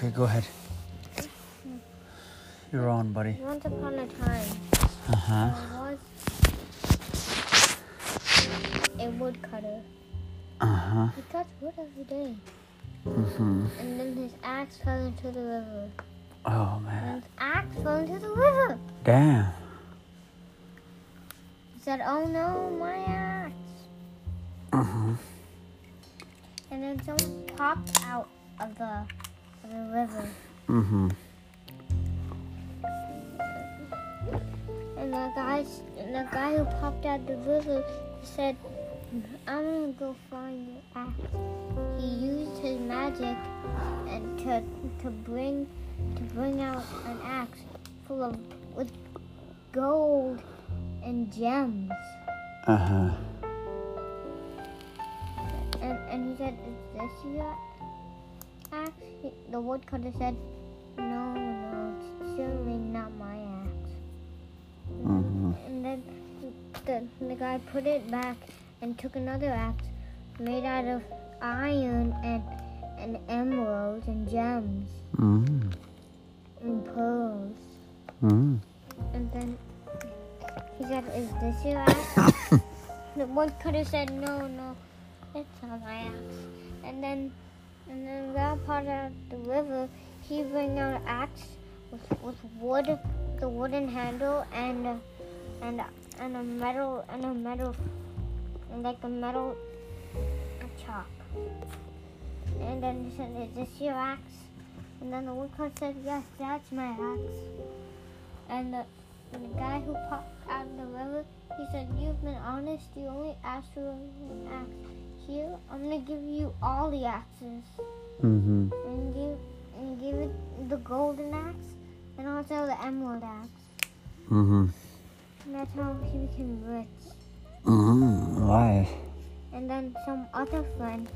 Okay, go ahead. You're on, buddy. Once upon a time, Uh huh. there was a woodcutter. Uh huh. He cut wood every day. Mm-hmm. And then his axe fell into the river. Oh And man. his axe fell into the river. Damn. He said, Oh no, my axe. Uh huh. And then someone popped out of the, the river. Mm-hmm. And the guy, and the guy who popped out the river said, I'm gonna go find your axe. He used his magic and to to bring to bring out an axe full of with gold and gems. Uh huh. And and he said, Is this your axe? The woodcutter said, No, no, it's certainly not my axe. Mm-hmm. And then the, the guy put it back and took another axe made out of iron and and emeralds and gems Mm. and pearls. Mm. And then he said, Is this your axe? the woodcutter said, No, no, it's not my axe. And then and then that part of the river, he bring out an axe with, with wood, the wooden handle and and and a metal and a metal and like a metal chop. And then he said, Is this your axe? And then the woodcutter said, Yes, that's my axe. And the, and the guy who popped out of the river, he said, You've been honest, you only asked for an axe. Here, I'm gonna give you all the axes. Mm-hmm. And give and give it the golden axe and also the emerald axe. Mm-hmm. And that's how he became rich. Mm-hmm. Why? And then some other friend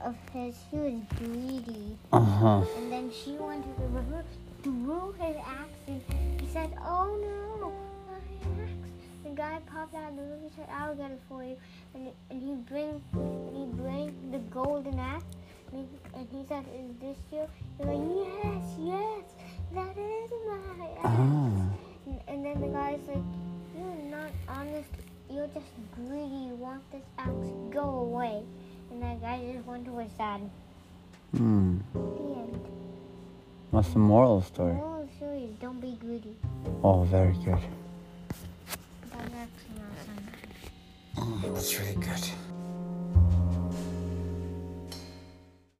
of his, he was greedy. Uh-huh. And then she went to the river, threw his axe, and he said, "Oh no, my axe!" The guy popped out of the river, and said, "I'll get it for you." And and he bring he "Is this you're like, "Yes, yes, that is my axe." Oh. And, and then the guy's like, "You're not honest. You're just greedy. You want this axe? Go away." And that guy just went to his dad. Hmm. The end. What's the moral of the story? Oh, sorry, don't be greedy. Oh, very good. That's Oh, that's really good.